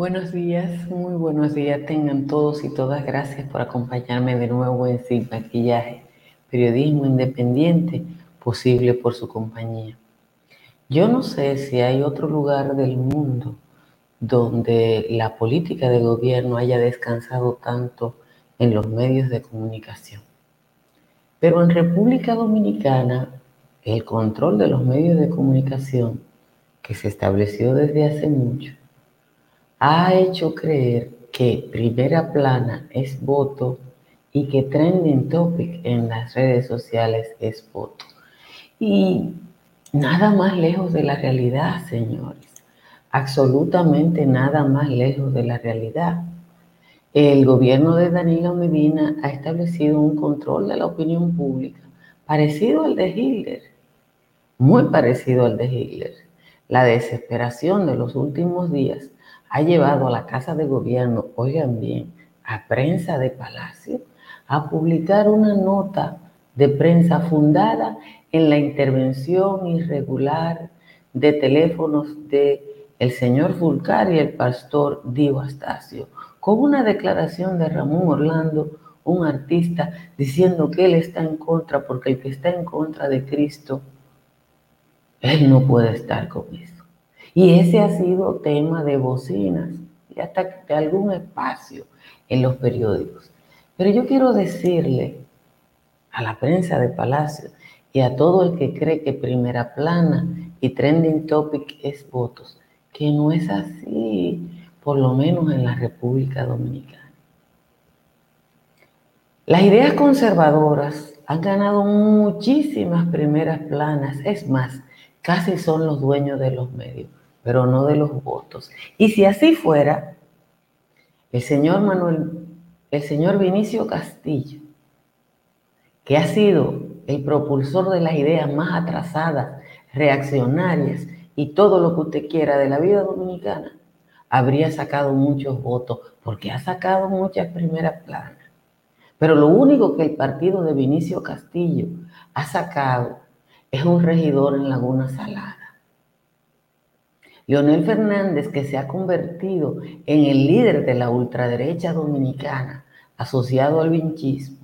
Buenos días, muy buenos días tengan todos y todas. Gracias por acompañarme de nuevo en Sin Maquillaje, periodismo independiente posible por su compañía. Yo no sé si hay otro lugar del mundo donde la política de gobierno haya descansado tanto en los medios de comunicación. Pero en República Dominicana, el control de los medios de comunicación que se estableció desde hace mucho ha hecho creer que primera plana es voto y que trending topic en las redes sociales es voto. Y nada más lejos de la realidad, señores. Absolutamente nada más lejos de la realidad. El gobierno de Danilo Medina ha establecido un control de la opinión pública parecido al de Hitler, muy parecido al de Hitler. La desesperación de los últimos días ha llevado a la Casa de Gobierno, oigan bien, a prensa de Palacio, a publicar una nota de prensa fundada en la intervención irregular de teléfonos de el señor Fulcar y el pastor Dio Astacio, con una declaración de Ramón Orlando, un artista, diciendo que él está en contra, porque el que está en contra de Cristo, él no puede estar con eso. Y ese ha sido tema de bocinas y hasta de algún espacio en los periódicos. Pero yo quiero decirle a la prensa de Palacio y a todo el que cree que primera plana y trending topic es votos, que no es así, por lo menos en la República Dominicana. Las ideas conservadoras han ganado muchísimas primeras planas, es más, casi son los dueños de los medios pero no de los votos. Y si así fuera, el señor Manuel, el señor Vinicio Castillo, que ha sido el propulsor de las ideas más atrasadas, reaccionarias y todo lo que usted quiera de la vida dominicana, habría sacado muchos votos, porque ha sacado muchas primeras planas. Pero lo único que el partido de Vinicio Castillo ha sacado es un regidor en Laguna Salada. Leonel Fernández, que se ha convertido en el líder de la ultraderecha dominicana asociado al vinchismo,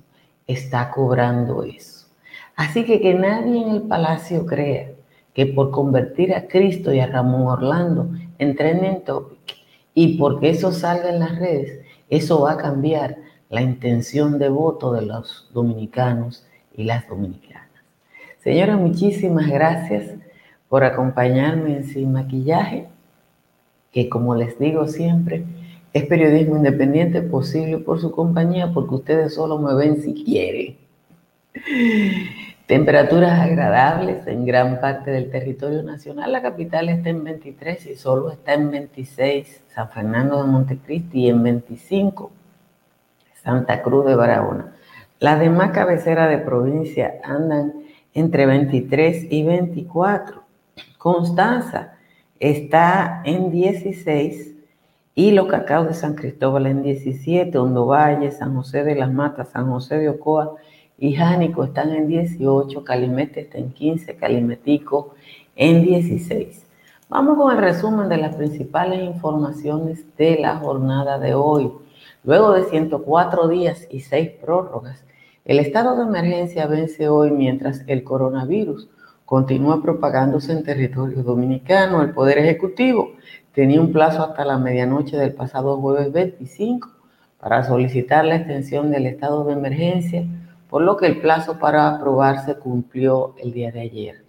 está cobrando eso. Así que que nadie en el palacio crea que por convertir a Cristo y a Ramón Orlando en topic y porque eso salga en las redes, eso va a cambiar la intención de voto de los dominicanos y las dominicanas. Señora, muchísimas gracias por acompañarme Sin Maquillaje, que como les digo siempre, es periodismo independiente posible por su compañía, porque ustedes solo me ven si quieren. Temperaturas agradables en gran parte del territorio nacional. La capital está en 23 y solo está en 26 San Fernando de Montecristi y en 25 Santa Cruz de Barahona. Las demás cabeceras de provincia andan entre 23 y 24. Constanza está en 16 y los cacaos de San Cristóbal en 17, Hondo Valle, San José de las Matas, San José de Ocoa y Jánico están en 18, Calimete está en 15, Calimetico en 16. Vamos con el resumen de las principales informaciones de la jornada de hoy. Luego de 104 días y 6 prórrogas, el estado de emergencia vence hoy mientras el coronavirus continúa propagándose en territorio dominicano. El Poder Ejecutivo tenía un plazo hasta la medianoche del pasado jueves 25 para solicitar la extensión del estado de emergencia, por lo que el plazo para aprobarse cumplió el día de ayer.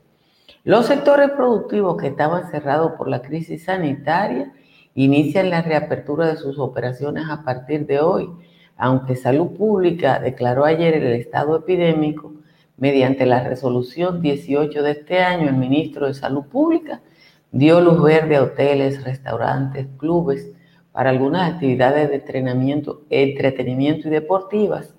Los sectores productivos que estaban cerrados por la crisis sanitaria inician la reapertura de sus operaciones a partir de hoy, aunque Salud Pública declaró ayer el estado epidémico Mediante la resolución 18 de este año, el ministro de Salud Pública dio luz verde a hoteles, restaurantes, clubes para algunas actividades de entrenamiento, entretenimiento y deportivas,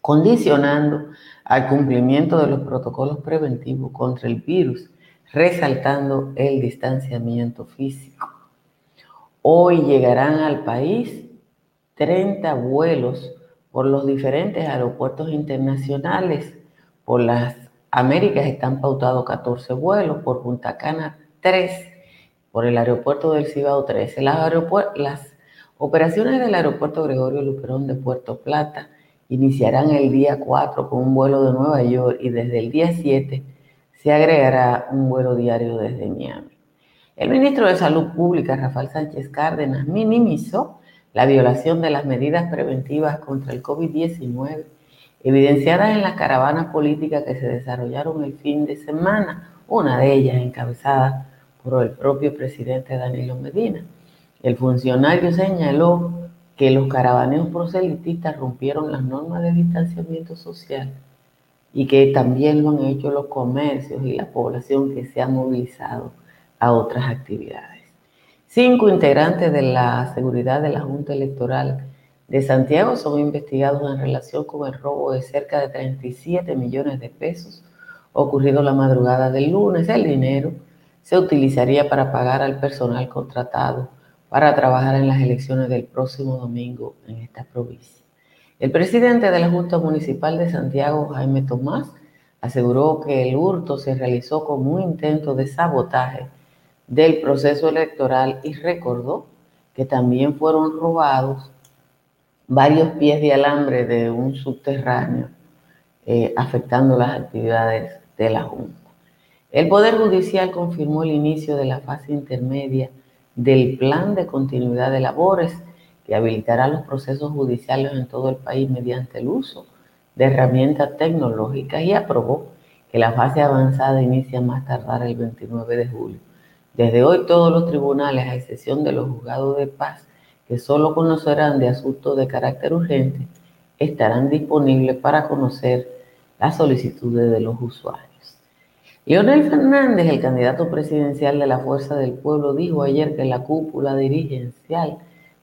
condicionando al cumplimiento de los protocolos preventivos contra el virus, resaltando el distanciamiento físico. Hoy llegarán al país 30 vuelos por los diferentes aeropuertos internacionales por las Américas están pautados 14 vuelos, por Punta Cana 3 por el aeropuerto del Cibao 13. Las, las operaciones del aeropuerto Gregorio Luperón de Puerto Plata iniciarán el día 4 con un vuelo de Nueva York y desde el día 7 se agregará un vuelo diario desde Miami. El ministro de Salud Pública, Rafael Sánchez Cárdenas, minimizó la violación de las medidas preventivas contra el COVID-19 evidenciadas en las caravanas políticas que se desarrollaron el fin de semana, una de ellas encabezada por el propio presidente Danilo Medina. El funcionario señaló que los caravaneos proselitistas rompieron las normas de distanciamiento social y que también lo han hecho los comercios y la población que se ha movilizado a otras actividades. Cinco integrantes de la seguridad de la Junta Electoral de Santiago son investigados en relación con el robo de cerca de 37 millones de pesos ocurrido la madrugada del lunes. El dinero se utilizaría para pagar al personal contratado para trabajar en las elecciones del próximo domingo en esta provincia. El presidente de la Junta Municipal de Santiago, Jaime Tomás, aseguró que el hurto se realizó como un intento de sabotaje del proceso electoral y recordó que también fueron robados varios pies de alambre de un subterráneo, eh, afectando las actividades de la Junta. El Poder Judicial confirmó el inicio de la fase intermedia del Plan de Continuidad de Labores que habilitará los procesos judiciales en todo el país mediante el uso de herramientas tecnológicas y aprobó que la fase avanzada inicia más tardar el 29 de julio. Desde hoy todos los tribunales, a excepción de los juzgados de paz, que solo conocerán de asuntos de carácter urgente, estarán disponibles para conocer las solicitudes de los usuarios. Leonel Fernández, el candidato presidencial de la Fuerza del Pueblo, dijo ayer que la cúpula dirigencial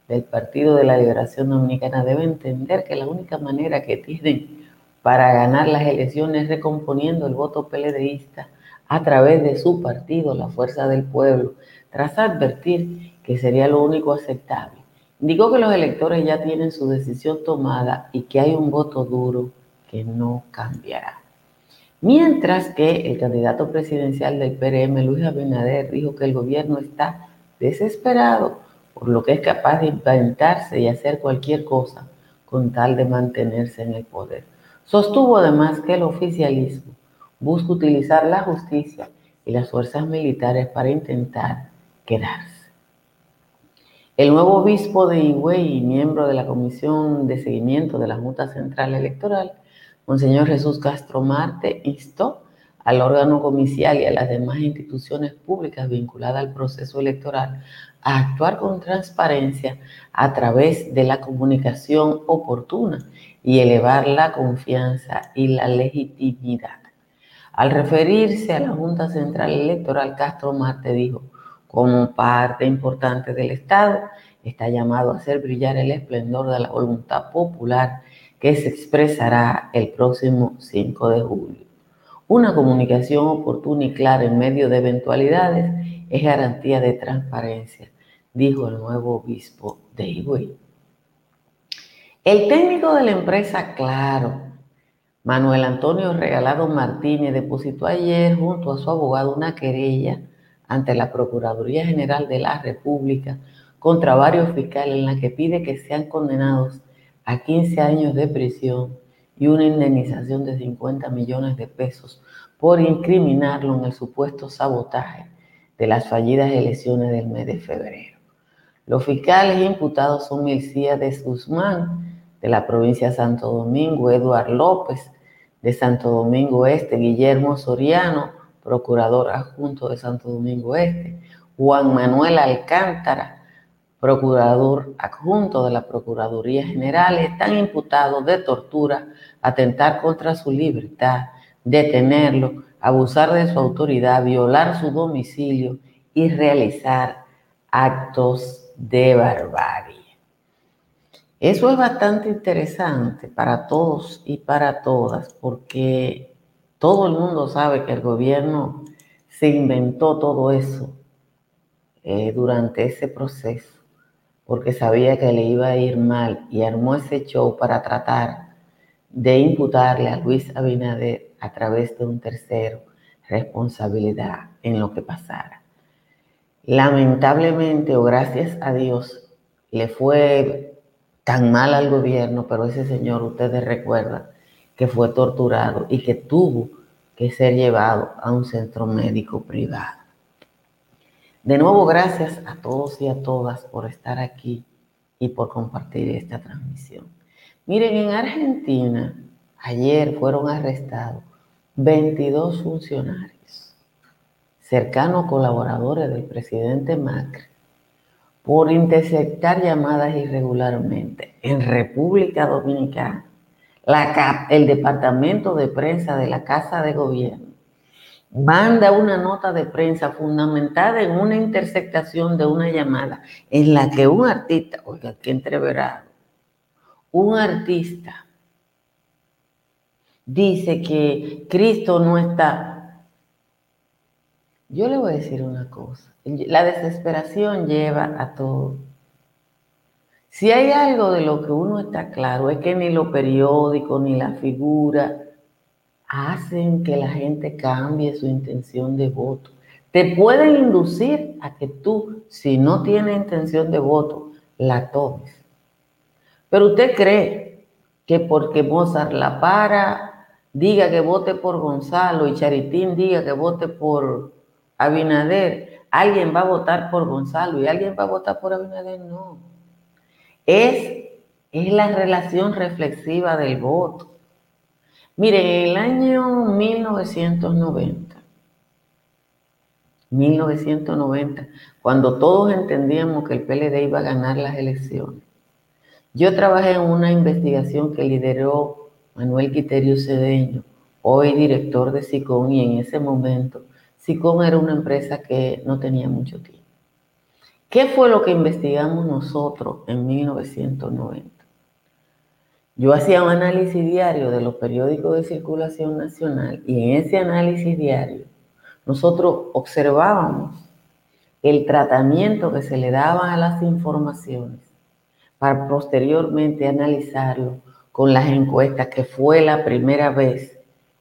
del Partido de la Liberación Dominicana debe entender que la única manera que tienen para ganar las elecciones es recomponiendo el voto PLDista a través de su partido, la Fuerza del Pueblo, tras advertir que sería lo único aceptable. Indicó que los electores ya tienen su decisión tomada y que hay un voto duro que no cambiará. Mientras que el candidato presidencial del PRM, Luis Abinader, dijo que el gobierno está desesperado por lo que es capaz de inventarse y hacer cualquier cosa con tal de mantenerse en el poder. Sostuvo además que el oficialismo busca utilizar la justicia y las fuerzas militares para intentar quedarse. El nuevo obispo de Higüey miembro de la Comisión de Seguimiento de la Junta Central Electoral, Monseñor Jesús Castro Marte, instó al órgano comicial y a las demás instituciones públicas vinculadas al proceso electoral a actuar con transparencia a través de la comunicación oportuna y elevar la confianza y la legitimidad. Al referirse a la Junta Central Electoral, Castro Marte dijo, como parte importante del Estado, está llamado a hacer brillar el esplendor de la voluntad popular que se expresará el próximo 5 de julio. Una comunicación oportuna y clara en medio de eventualidades es garantía de transparencia, dijo el nuevo obispo de Higüey. El técnico de la empresa Claro, Manuel Antonio Regalado Martínez depositó ayer junto a su abogado una querella ante la Procuraduría General de la República contra varios fiscales en la que pide que sean condenados a 15 años de prisión y una indemnización de 50 millones de pesos por incriminarlo en el supuesto sabotaje de las fallidas elecciones del mes de febrero. Los fiscales imputados son Milcía de Guzmán, de la provincia de Santo Domingo, Eduard López, de Santo Domingo Este, Guillermo Soriano, procurador adjunto de Santo Domingo Este, Juan Manuel Alcántara, procurador adjunto de la Procuraduría General, están imputados de tortura, atentar contra su libertad, detenerlo, abusar de su autoridad, violar su domicilio y realizar actos de barbarie. Eso es bastante interesante para todos y para todas, porque todo el mundo sabe que el gobierno se inventó todo eso eh, durante ese proceso, porque sabía que le iba a ir mal y armó ese show para tratar de imputarle a Luis Abinader a través de un tercero responsabilidad en lo que pasara. lamentablemente o gracias a Dios, le fue tan mal al gobierno, pero ese señor, ustedes recuerdan, que fue torturado y que tuvo que ser llevado a un centro médico privado. De nuevo, gracias a todos y a todas por estar aquí y por compartir esta transmisión. Miren, en Argentina, ayer fueron arrestados 22 funcionarios, cercanos colaboradores del presidente Macri, por interceptar llamadas irregularmente en República Dominicana. La, el departamento de prensa de la Casa de Gobierno manda una nota de prensa fundamentada en una interceptación de una llamada en la que un artista, oiga, qué entreverado, un artista dice que Cristo no está. Yo le voy a decir una cosa, la desesperación lleva a todo. Si hay algo de lo que uno está claro, es que ni lo periódico ni la figura hacen que la gente cambie su intención de voto. Te pueden inducir a que tú, si no tienes intención de voto, la tomes. Pero usted cree que porque Mozart la para, diga que vote por Gonzalo y Charitín diga que vote por Abinader, alguien va a votar por Gonzalo y alguien va a votar por Abinader. No. Es, es la relación reflexiva del voto. Mire, en el año 1990, 1990, cuando todos entendíamos que el PLD iba a ganar las elecciones, yo trabajé en una investigación que lideró Manuel Quiterio Cedeño, hoy director de SICON, y en ese momento SICON era una empresa que no tenía mucho tiempo. ¿Qué fue lo que investigamos nosotros en 1990? Yo hacía un análisis diario de los periódicos de circulación nacional y en ese análisis diario nosotros observábamos el tratamiento que se le daba a las informaciones para posteriormente analizarlo con las encuestas, que fue la primera vez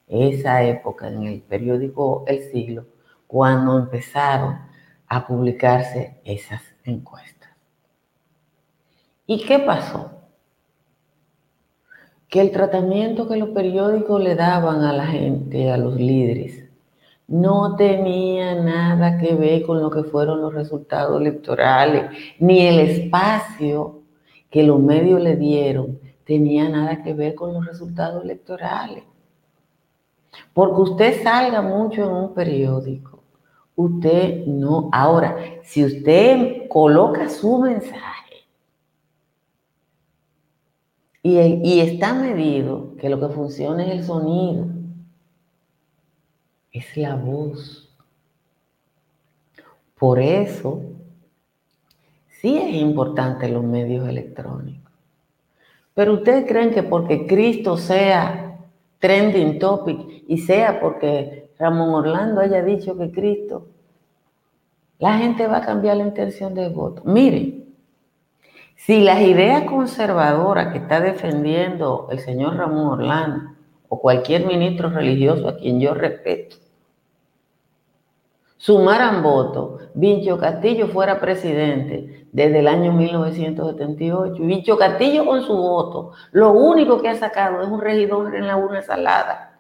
esa época en el periódico El Siglo, cuando empezaron a publicarse esas encuestas. ¿Y qué pasó? que el tratamiento que los periódicos le daban a la gente, a los líderes, no tenía nada que ver con lo que fueron los resultados electorales, ni el espacio que los medios le dieron tenía nada que ver con los resultados electorales. Porque usted salga mucho en un periódico, usted no. Ahora, si usted coloca su mensaje, Y, está medido que lo que funciona es el sonido, es la voz. Por eso, sí es importante los medios electrónicos. Pero ustedes creen que porque Cristo sea trending topic y sea porque Ramón Orlando haya dicho que Cristo, la gente va a cambiar la intención de voto. Miren, si las ideas conservadoras que está defendiendo el señor Ramón Orlando o cualquier ministro religioso a quien yo respeto, sumaran votos, Vincho Castillo fuera presidente desde el año 1978. Vincho Castillo con su voto, lo único que ha sacado es un regidor en la una salada.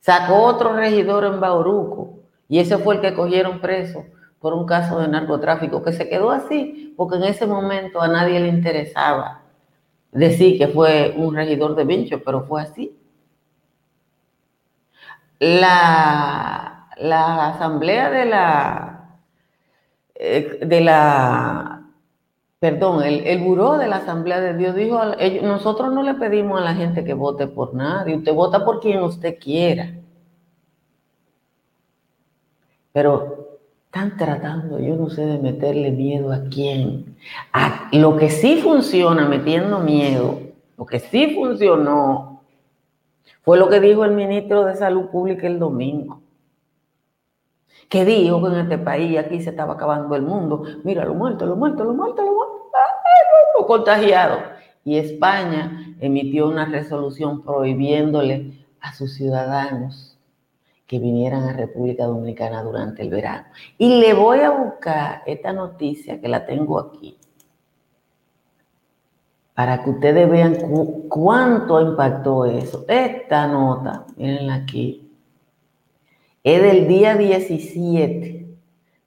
Sacó otro regidor en Bauruco y ese fue el que cogieron preso por un caso de narcotráfico que se quedó así porque en ese momento a nadie le interesaba decir que fue un regidor de Vincho, pero fue así. La, la asamblea de la, eh, de la, perdón, el, el, buró de la asamblea de Dios dijo, nosotros no le pedimos a la gente que vote por nadie, usted vota por quien usted quiera. Pero están tratando, yo no sé, de meterle miedo a quién. A lo que sí funciona metiendo miedo, lo que sí funcionó, fue lo que dijo el ministro de Salud Pública el domingo. Que dijo que en este país aquí se estaba acabando el mundo. Mira, lo muerto, lo muerto, lo muerto, lo muerto, lo contagiado. Y España emitió una resolución prohibiéndole a sus ciudadanos que vinieran a República Dominicana durante el verano. Y le voy a buscar esta noticia que la tengo aquí, para que ustedes vean cuánto impactó eso. Esta nota, miren aquí, es del día 17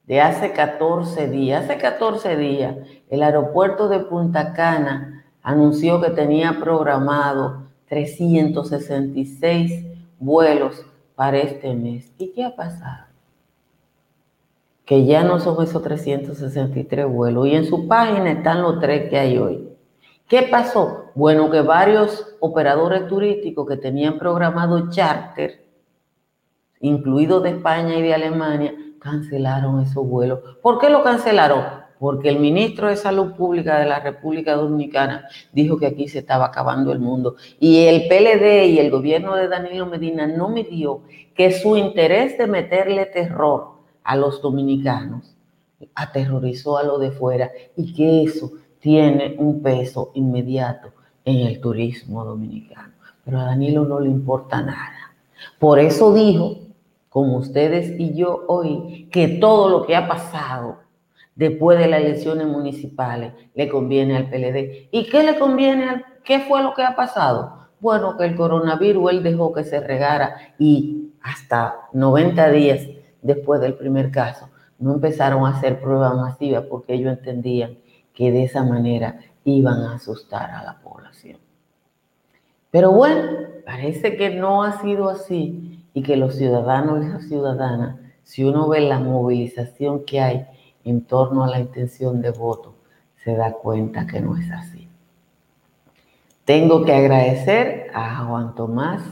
de hace 14 días. Hace 14 días, el aeropuerto de Punta Cana anunció que tenía programado 366 vuelos para este mes. ¿Y qué ha pasado? Que ya no son esos 363 vuelos y en su página están los tres que hay hoy. ¿Qué pasó? Bueno, que varios operadores turísticos que tenían programado charter, incluidos de España y de Alemania, cancelaron esos vuelos. ¿Por qué lo cancelaron? Porque el ministro de Salud Pública de la República Dominicana dijo que aquí se estaba acabando el mundo. Y el PLD y el gobierno de Danilo Medina no midió que su interés de meterle terror a los dominicanos aterrorizó a lo de fuera y que eso tiene un peso inmediato en el turismo dominicano. Pero a Danilo no le importa nada. Por eso dijo, como ustedes y yo hoy, que todo lo que ha pasado después de las elecciones municipales le conviene al PLD. ¿Y qué le conviene al qué fue lo que ha pasado? Bueno, que el coronavirus él dejó que se regara y hasta 90 días después del primer caso no empezaron a hacer pruebas masivas porque ellos entendían que de esa manera iban a asustar a la población. Pero bueno, parece que no ha sido así y que los ciudadanos y las ciudadanas, si uno ve la movilización que hay en torno a la intención de voto, se da cuenta que no es así. Tengo que agradecer a Juan Tomás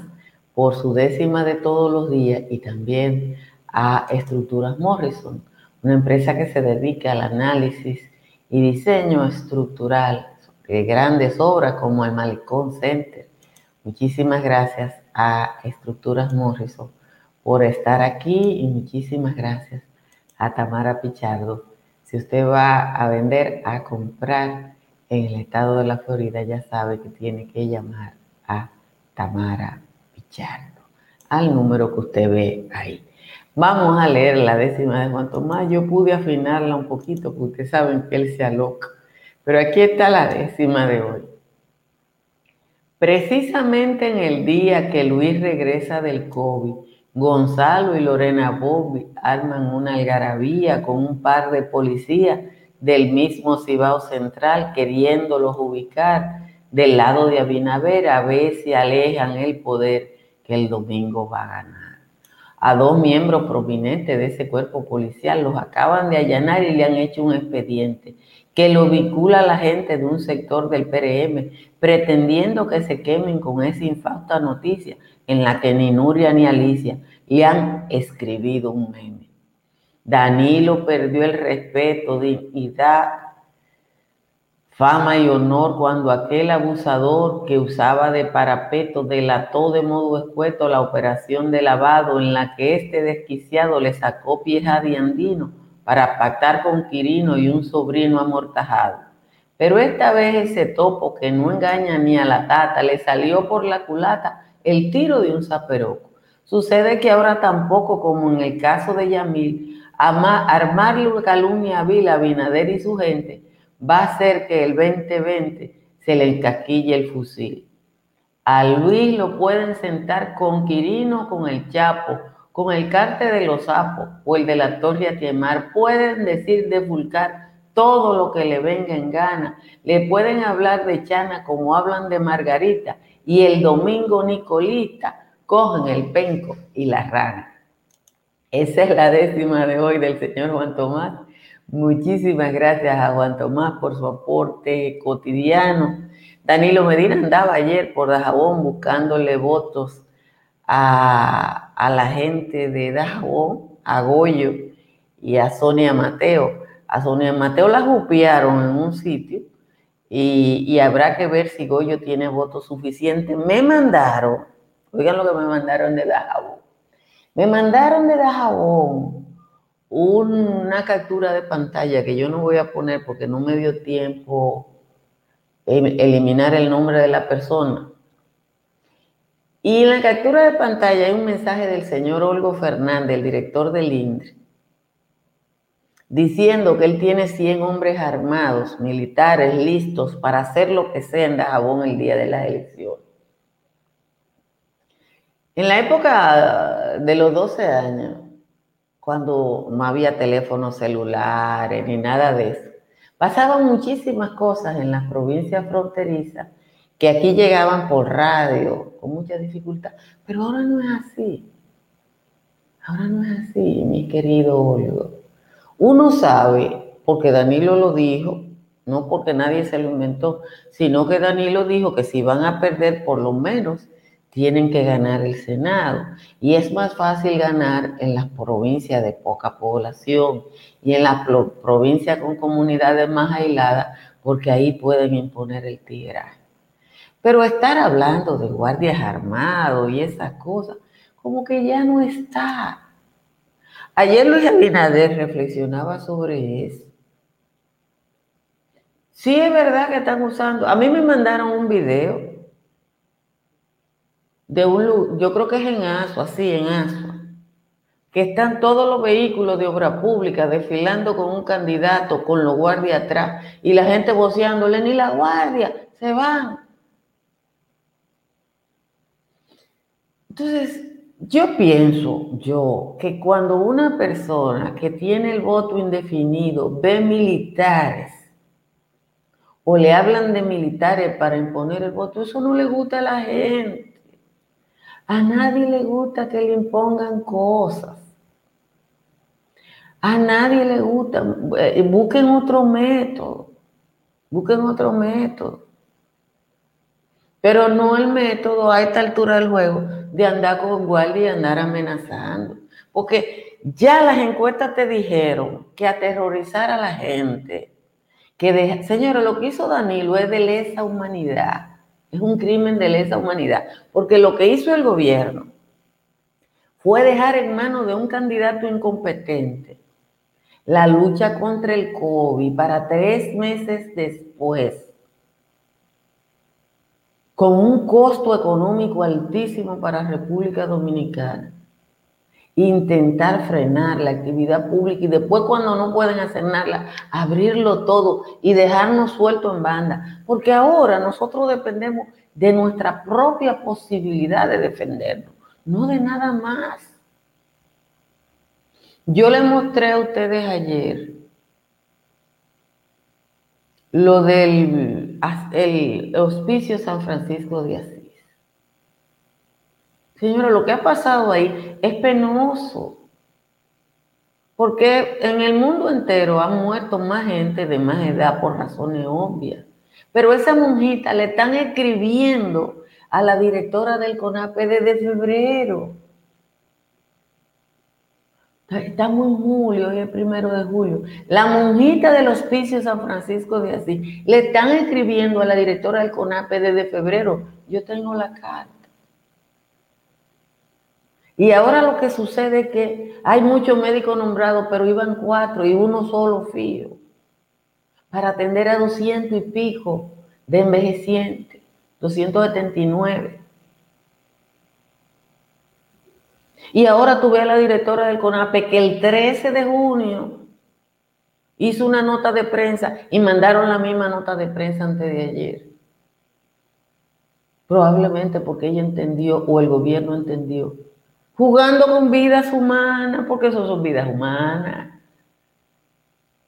por su décima de todos los días y también a Estructuras Morrison, una empresa que se dedica al análisis y diseño estructural de grandes obras como el Malecón Center. Muchísimas gracias a Estructuras Morrison por estar aquí y muchísimas gracias a Tamara Pichardo. Si usted va a vender, a comprar en el estado de la Florida, ya sabe que tiene que llamar a Tamara Pichardo, al número que usted ve ahí. Vamos a leer la décima de Juan Tomás. Yo pude afinarla un poquito, porque ustedes saben que él se aloca. Pero aquí está la décima de hoy. Precisamente en el día que Luis regresa del COVID, Gonzalo y Lorena Bobby arman una algarabía con un par de policías del mismo Cibao Central queriéndolos ubicar del lado de Abinaver a ver si alejan el poder que el domingo va a ganar. A dos miembros prominentes de ese cuerpo policial los acaban de allanar y le han hecho un expediente que lo vincula a la gente de un sector del PRM, pretendiendo que se quemen con esa infausta noticia en la que ni Nuria ni Alicia le han escribido un meme. Danilo perdió el respeto, dignidad, fama y honor cuando aquel abusador que usaba de parapeto delató de modo escueto la operación de lavado en la que este desquiciado le sacó pieza de andino para pactar con Quirino y un sobrino amortajado. Pero esta vez ese topo que no engaña ni a la tata le salió por la culata el tiro de un zaperoco. Sucede que ahora tampoco, como en el caso de Yamil, armarle calumnia a Vila, Binader y su gente va a hacer que el 2020 se le encasquille el fusil. A Luis lo pueden sentar con Quirino, con el Chapo, con el carte de los sapos o el de la Torre Atiemar. Pueden decir de Vulcar todo lo que le venga en gana. Le pueden hablar de Chana como hablan de Margarita y el domingo Nicolita cogen el penco y la rana. Esa es la décima de hoy del señor Juan Tomás. Muchísimas gracias a Juan Tomás por su aporte cotidiano. Danilo Medina andaba ayer por Dajabón buscándole votos a, la gente de Dajabón, a Goyo y a Sonia Mateo. A Sonia Mateo la jupiaron en un sitio y, habrá que ver si Goyo tiene votos suficientes. Me mandaron, oigan lo que me mandaron de Dajabón. Me mandaron de Dajabón una captura de pantalla que yo no voy a poner porque no me dio tiempo eliminar el nombre de la persona. Y en la captura de pantalla hay un mensaje del señor Olgo Fernández, el director del INDRE, diciendo que él tiene 100 hombres armados, militares, listos para hacer lo que sea en Dajabón el día de las elecciones. En la época de los 12 años, cuando no había teléfonos celulares ni nada de eso, pasaban muchísimas cosas en las provincias fronterizas que aquí llegaban por radio con mucha dificultad, pero ahora no es así. Ahora no es así, mi querido Olgo. Uno sabe, porque Danilo lo dijo, no porque nadie se lo inventó, sino que Danilo dijo que si van a perder, por lo menos tienen que ganar el Senado. Y es más fácil ganar en las provincias de poca población y en las provincias con comunidades más aisladas, porque ahí pueden imponer el tiraje. Pero estar hablando de guardias armados y esas cosas, como que ya no está. Ayer Luis Abinader reflexionaba sobre eso. Sí es verdad que están usando. A mí me mandaron un video de un yo creo que es en ASO, así en ASO, que están todos los vehículos de obra pública desfilando con un candidato, con los guardias atrás, y la gente voceándole, ni la guardia, se van. Entonces, yo pienso, yo, que cuando una persona que tiene el voto indefinido ve militares o le hablan de militares para imponer el voto, eso no le gusta a la gente. A nadie le gusta que le impongan cosas. A nadie le gusta. Eh, busquen otro método. Busquen otro método. Pero no el método a esta altura del juego de andar con guardia y andar amenazando. Porque ya las encuestas te dijeron que aterrorizar a la gente, que señores, lo que hizo Danilo es de lesa humanidad, es un crimen de lesa humanidad, porque lo que hizo el gobierno fue dejar en manos de un candidato incompetente la lucha contra el COVID para tres meses después con un costo económico altísimo para República Dominicana, intentar frenar la actividad pública y después cuando no pueden hacer nada, abrirlo todo y dejarnos suelto en banda, porque ahora nosotros dependemos de nuestra propia posibilidad de defendernos, no de nada más. Yo le mostré a ustedes ayer lo del el hospicio San Francisco de Asís. Señora, lo que ha pasado ahí es penoso. Porque en el mundo entero ha muerto más gente de más edad por razones obvias. Pero esa monjita le están escribiendo a la directora del CONAPE desde febrero. Estamos en julio, hoy es primero de julio. La monjita del hospicio San Francisco de Asís le están escribiendo a la directora del CONAPE desde febrero. Yo tengo la carta. Y ahora lo que sucede es que hay muchos médicos nombrados, pero iban cuatro y uno solo fío para atender a doscientos y pico de envejecientes, 279. Y ahora tuve a la directora del CONAPE que el 13 de junio hizo una nota de prensa y mandaron la misma nota de prensa antes de ayer. Probablemente porque ella entendió o el gobierno entendió. Jugando con vidas humanas, porque eso son vidas humanas.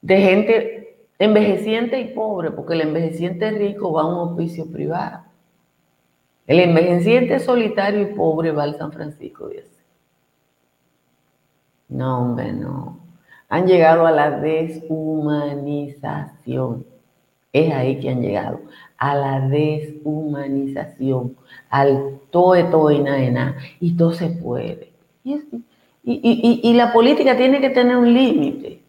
De gente envejeciente y pobre, porque el envejeciente rico va a un oficio privado. El envejeciente solitario y pobre va al San Francisco de no, hombre, no. Han llegado a la deshumanización. Es ahí que han llegado. A la deshumanización. Al toe, toe, na, Y todo se puede. Y, la política tiene que tener un límite.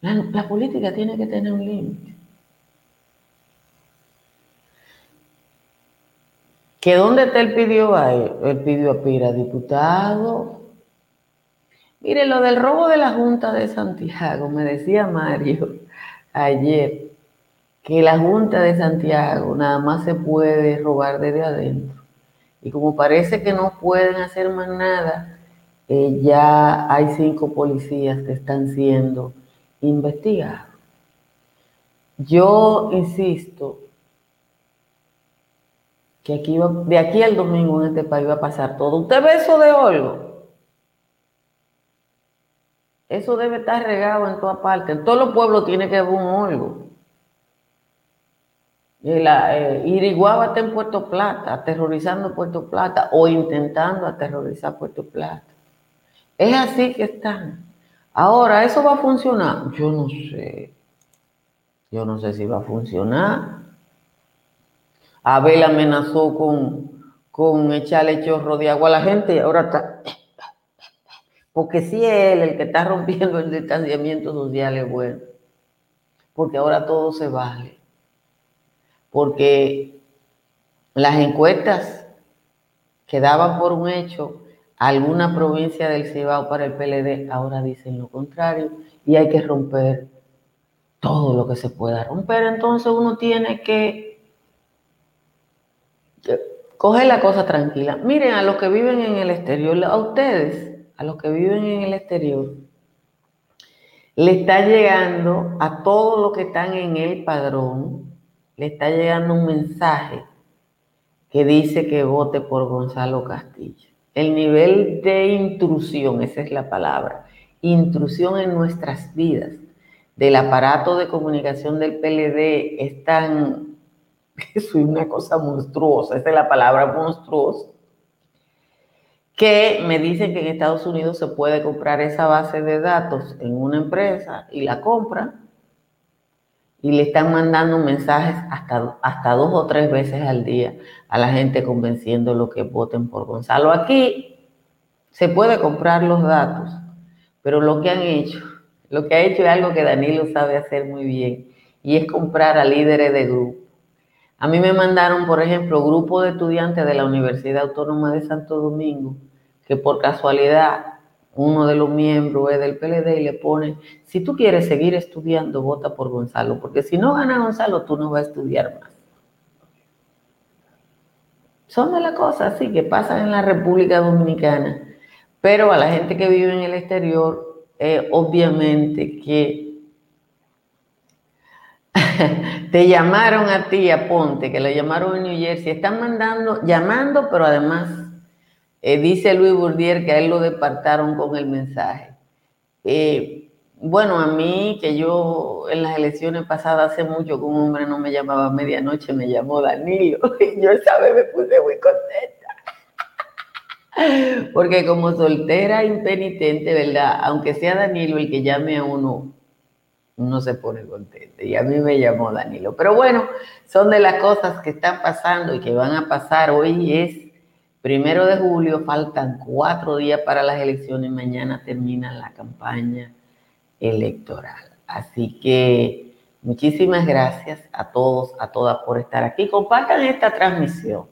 la política tiene que tener un límite. ¿Que dónde está el pidió ahí? El pidió a diputado. Mire, lo del robo de la Junta de Santiago, me decía Mario ayer, que la Junta de Santiago nada más se puede robar desde adentro. Y como parece que no pueden hacer más nada, eh, ya hay cinco policías que están siendo investigados. Yo insisto que aquí de aquí al domingo en este país va a pasar todo. ¿Usted ve eso de algo? Eso debe estar regado en toda parte. En todos los pueblos tiene que haber un olgo. La, eh, está en Puerto Plata, aterrorizando Puerto Plata o intentando aterrorizar Puerto Plata. Es así que están. Ahora, ¿eso va a funcionar? Yo no sé. Yo no sé si va a funcionar. Abel amenazó con, con echarle chorro de agua a la gente y ahora está... Porque si él el que está rompiendo el distanciamiento social es bueno. Porque ahora todo se vale porque las encuestas que daban por un hecho alguna provincia del Cibao para el PLD ahora dicen lo contrario y hay que romper todo lo que se pueda romper. Entonces uno tiene que coger la cosa tranquila. Miren, a los que viven en el exterior, a ustedes, a los que viven en el exterior, le está llegando a todos los que están en el padrón le está llegando un mensaje que dice que vote por Gonzalo Castillo. El nivel de intrusión, esa es la palabra, intrusión en nuestras vidas del aparato de comunicación del PLD es tan, es una cosa monstruosa, esa es la palabra monstruosa, que me dicen que en Estados Unidos se puede comprar esa base de datos en una empresa y la compra y le están mandando mensajes hasta, hasta dos o tres veces al día a la gente convenciendo que voten por Gonzalo. Aquí se puede comprar los datos, pero lo que han hecho, lo que ha hecho es algo que Danilo sabe hacer muy bien y es comprar a líderes de grupo. A mí me mandaron, por ejemplo, grupo de estudiantes de la Universidad Autónoma de Santo Domingo que por casualidad uno de los miembros es del PLD y le pone, si tú quieres seguir estudiando, vota por Gonzalo, porque si no gana Gonzalo, tú no vas a estudiar más. Son de las cosas así que pasan en la República Dominicana, pero a la gente que vive en el exterior, eh, obviamente que te llamaron a ti, a Ponte, que lo llamaron en New Jersey, están mandando, llamando, pero además eh, dice Luis Bourdier que a él lo departaron con el mensaje. Eh, bueno, a mí, que yo en las elecciones pasadas hace mucho que un hombre no me llamaba a medianoche, me llamó Danilo. Y yo esa vez me puse muy contenta. Porque como soltera impenitente, ¿verdad? Aunque sea Danilo el que llame a uno, uno se pone contento. Y a mí me llamó Danilo. Pero bueno, son de las cosas que están pasando y que van a pasar. Hoy es Primero de julio, faltan cuatro días para las elecciones, mañana termina la campaña electoral. Así que muchísimas gracias a todos, a todas por estar aquí. Compartan esta transmisión.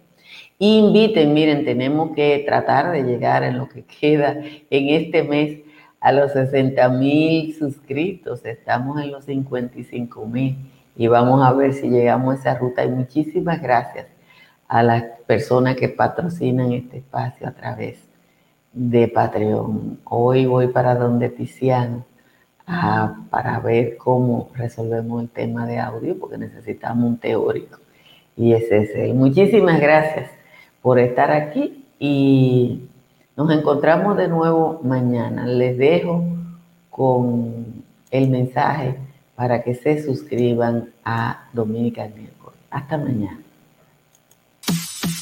Inviten, miren, tenemos que tratar de llegar en lo que queda en este mes a los 60 mil suscritos. Estamos en los 55 mil y vamos a ver si llegamos a esa ruta. Y muchísimas gracias a las personas que patrocinan este espacio a través de Patreon. Hoy voy para donde Tiziano para ver cómo resolvemos el tema de audio, porque necesitamos un teórico. Y ese es él. Muchísimas gracias por estar aquí y nos encontramos de nuevo mañana. Les dejo con el mensaje para que se suscriban a Dominica Network. Hasta mañana.